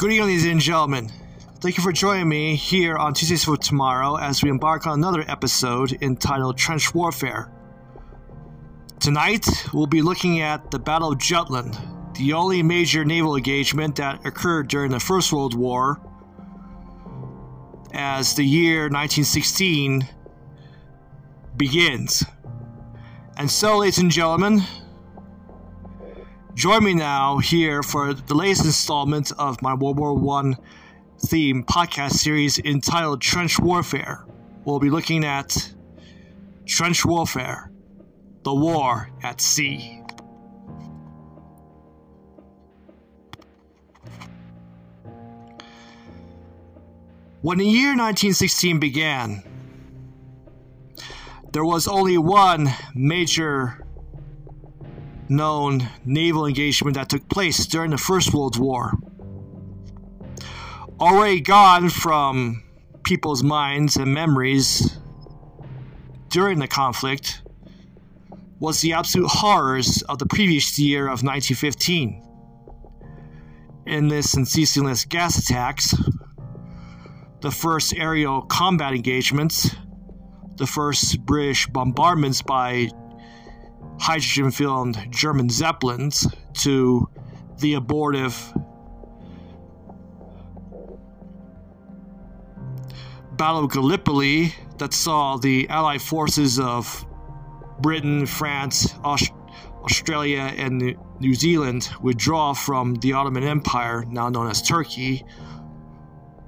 Good evening, ladies and gentlemen. Thank you for joining me here on Tuesdays for Tomorrow as we embark on another episode entitled Trench Warfare. Tonight, we'll be looking at the Battle of Jutland, the only major naval engagement that occurred during the First World War, as the year 1916 begins. And so, ladies and gentlemen, join me now here for the latest installment of my World War One theme podcast series entitled Trench Warfare. We'll be looking at Trench Warfare, the war at sea. When the year 1916 began, there was only one major known naval engagement that took place during the First World War. Already gone from people's minds and memories during the conflict was the absolute horrors of the previous year of 1915. Endless and ceaseless gas attacks, the first aerial combat engagements, the first British bombardments by hydrogen filled German Zeppelins to the abortive Battle of Gallipoli that saw the Allied forces of Britain, France, Aust- Australia, and New Zealand withdraw from the Ottoman Empire, now known as Turkey,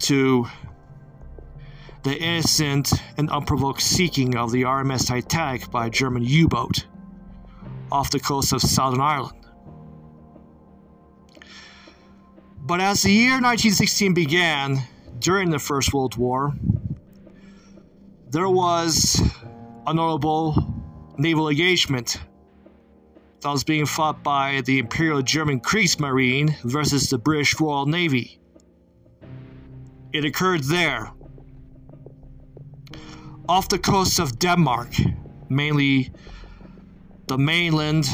to the innocent and unprovoked sinking of the RMS Titanic by a German U boat off the coast of Southern Ireland. But as the year 1916 began, during the First World War, there was a notable naval engagement that was being fought by the Imperial German Kriegsmarine versus the British Royal Navy. It occurred there, off the coast of Denmark, mainly the mainland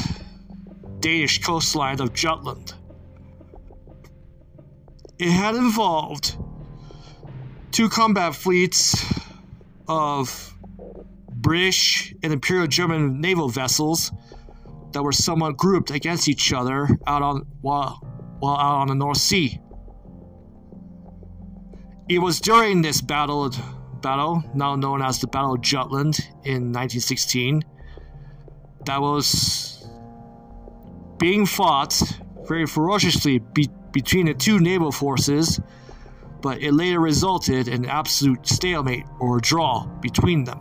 Danish coastline of Jutland. It had involved two combat fleets of British and Imperial German naval vessels that were somewhat grouped against each other out on while, while out on the North Sea. It was during this battle battle, now known as the Battle of Jutland in 1916, that was being fought very ferociously be- between the two naval forces, but it later resulted in absolute stalemate or draw between them.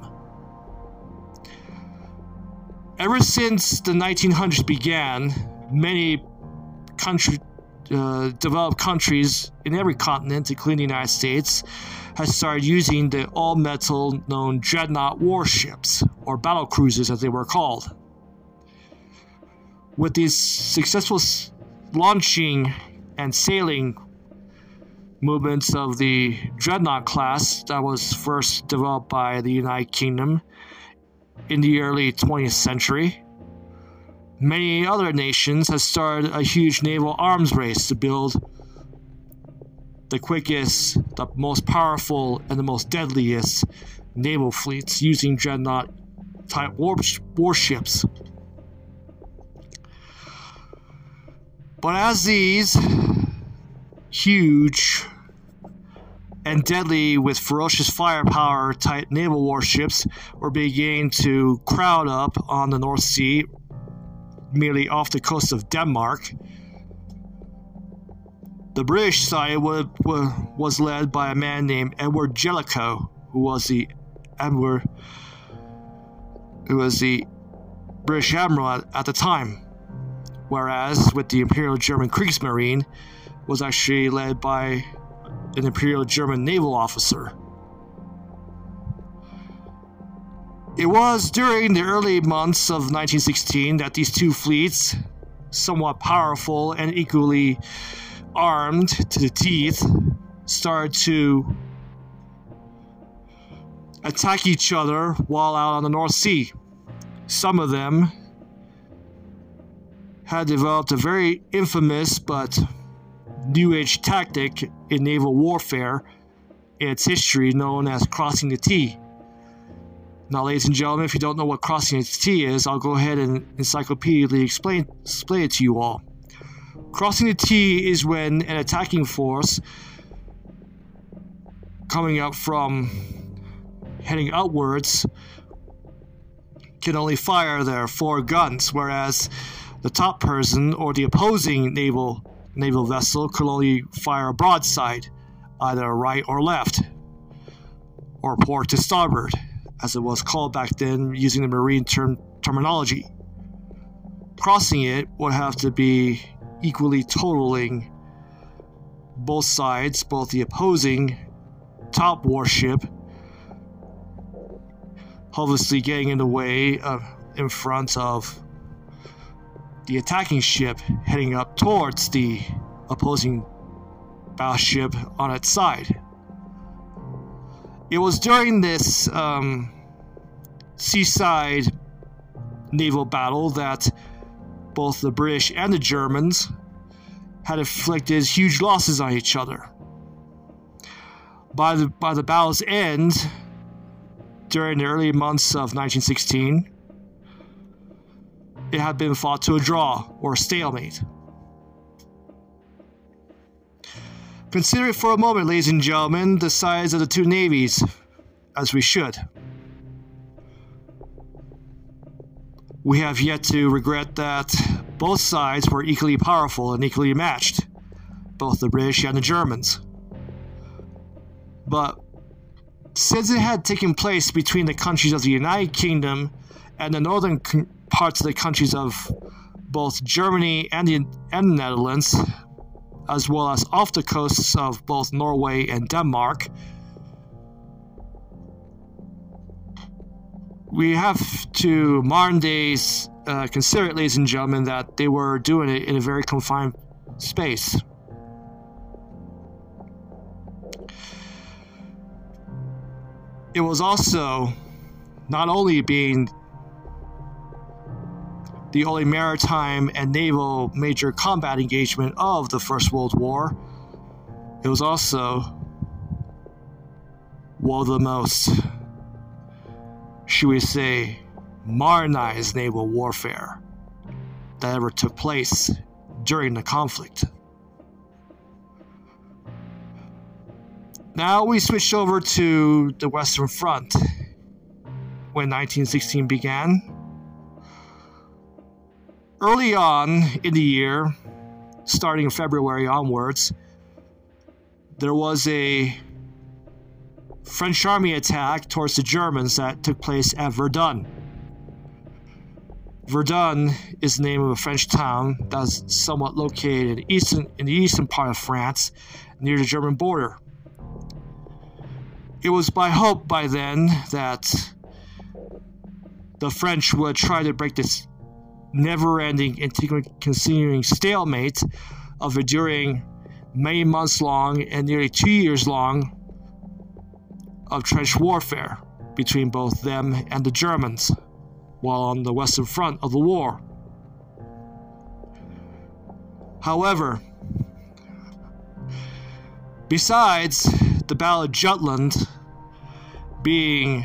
Ever since the 1900s began, many country, uh, developed countries in every continent, including the United States, has started using the all metal known dreadnought warships, or battle cruisers as they were called. With these successful launching and sailing movements of the dreadnought class that was first developed by the United Kingdom in the early 20th century, many other nations have started a huge naval arms race to build the quickest, the most powerful, and the most deadliest naval fleets using dreadnought type warships. But as these huge and deadly with ferocious firepower type naval warships were beginning to crowd up on the North Sea, merely off the coast of Denmark. The British side was led by a man named Edward Jellicoe, who was the Edward, who was the British admiral at, at the time, whereas with the Imperial German Kriegsmarine was actually led by an Imperial German naval officer. It was during the early months of 1916 that these two fleets, somewhat powerful and equally armed to the teeth, started to attack each other while out on the North Sea. Some of them had developed a very infamous but New Age tactic in naval warfare in its history known as crossing the T. Now, ladies and gentlemen, if you don't know what crossing the T is, I'll go ahead and encyclopedically explain, explain it to you all. Crossing the T is when an attacking force coming up from heading outwards can only fire their four guns, whereas the top person or the opposing naval naval vessel could only fire a broadside, either right or left, or port to starboard, as it was called back then using the marine term terminology. Crossing it would have to be equally totaling both sides, both the opposing top warship, obviously getting in the way of, in front of the attacking ship heading up towards the opposing battleship on its side. It was during this um, seaside naval battle that both the British and the Germans had inflicted huge losses on each other. By the, by the battle's end, during the early months of 1916, it had been fought to a draw or a stalemate. Consider it for a moment, ladies and gentlemen, the size of the two navies, as we should. We have yet to regret that both sides were equally powerful and equally matched, both the British and the Germans. But since it had taken place between the countries of the United Kingdom and the northern parts of the countries of both Germany and the, and the Netherlands, as well as off the coasts of both Norway and Denmark, we have to modern days uh, consider it, ladies and gentlemen, that they were doing it in a very confined space. It was also not only being the only maritime and naval major combat engagement of the First World War, it was also one of the most should we say, modernized naval warfare that ever took place during the conflict. Now we switch over to the Western Front when 1916 began. Early on in the year, starting in February onwards, there was a French army attack towards the Germans that took place at Verdun. Verdun is the name of a French town that's somewhat located in, eastern, in the eastern part of France, near the German border. It was by hope by then that the French would try to break this never ending and continuing stalemate of enduring many months long and nearly two years long of trench warfare between both them and the Germans while on the western front of the war. However, besides the Battle of Jutland being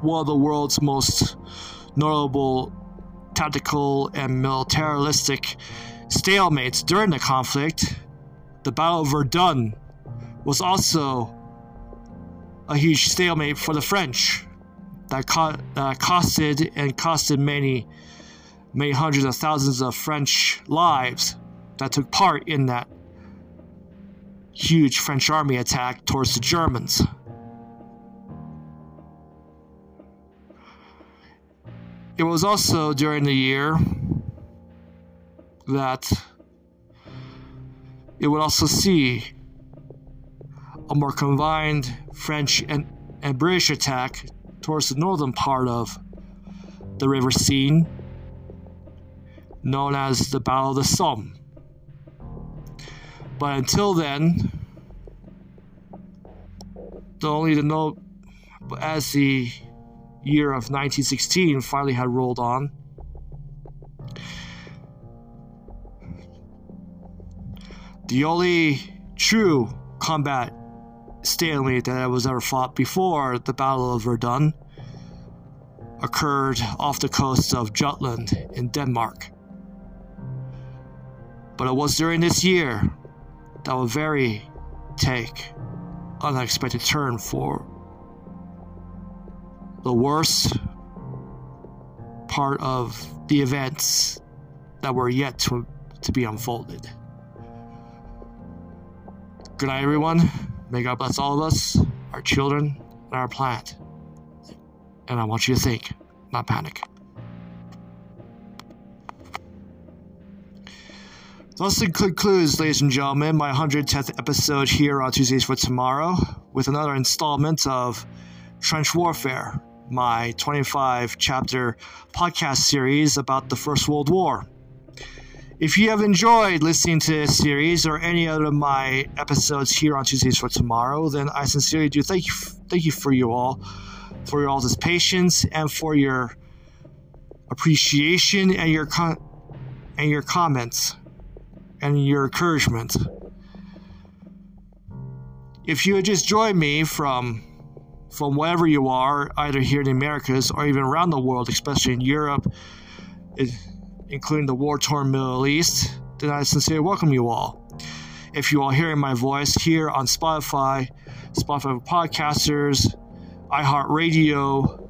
one of the world's most notable tactical and militaristic stalemates during the conflict, the Battle of Verdun was also a huge stalemate for the French that co- uh, costed and costed many, many hundreds of thousands of French lives that took part in that huge French army attack towards the Germans. It was also during the year that it would also see a more combined French and, and British attack towards the northern part of the river Seine, known as the Battle of the Somme. But until then, the only to know as the year of 1916 finally had rolled on, The only true combat stalemate that was ever fought before the Battle of Verdun occurred off the coast of Jutland in Denmark. But it was during this year that a very take unexpected turn for the worst part of the events that were yet to, to be unfolded. Good night, everyone. May God bless all of us, our children, and our planet. And I want you to think, not panic. Thus concludes, ladies and gentlemen, my 110th episode here on Tuesdays for Tomorrow with another installment of Trench Warfare, my 25 chapter podcast series about the First World War. If you have enjoyed listening to this series or any other of my episodes here on Tuesdays for Tomorrow, then I sincerely do thank you, thank you for you all, for your all's patience and for your appreciation and your con- and your comments and your encouragement. If you had just joined me from from wherever you are, either here in the Americas or even around the world, especially in Europe, including the war torn Middle East, then I sincerely welcome you all. If you are hearing my voice here on Spotify, Spotify podcasters, iHeartRadio,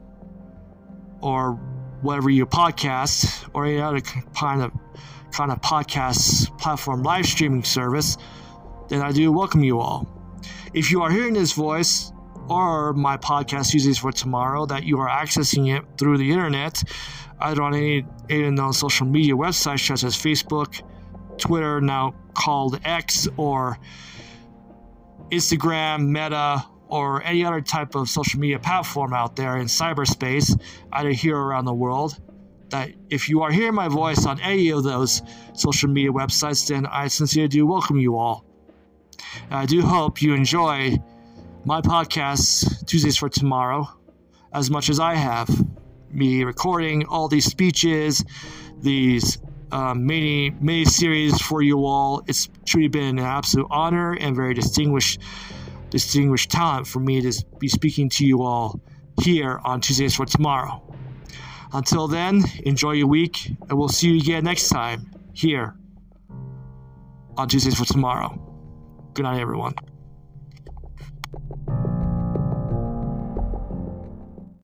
or whatever you podcast, or any other kind of kind of podcast platform live streaming service, then I do welcome you all. If you are hearing this voice or my podcast Tuesdays for Tomorrow, that you are accessing it through the internet, either on any, any known social media websites such as Facebook, Twitter, now called X, or Instagram, Meta, or any other type of social media platform out there in cyberspace, either here or around the world. That if you are hearing my voice on any of those social media websites, then I sincerely do welcome you all. And I do hope you enjoy my podcast, Tuesdays for Tomorrow, as much as I have me recording all these speeches, these um, mini mini series for you all. It's truly been an absolute honor and very distinguished distinguished talent for me to be speaking to you all here on Tuesdays for Tomorrow. Until then, enjoy your week, and we'll see you again next time here on Tuesdays for Tomorrow. Good night, everyone.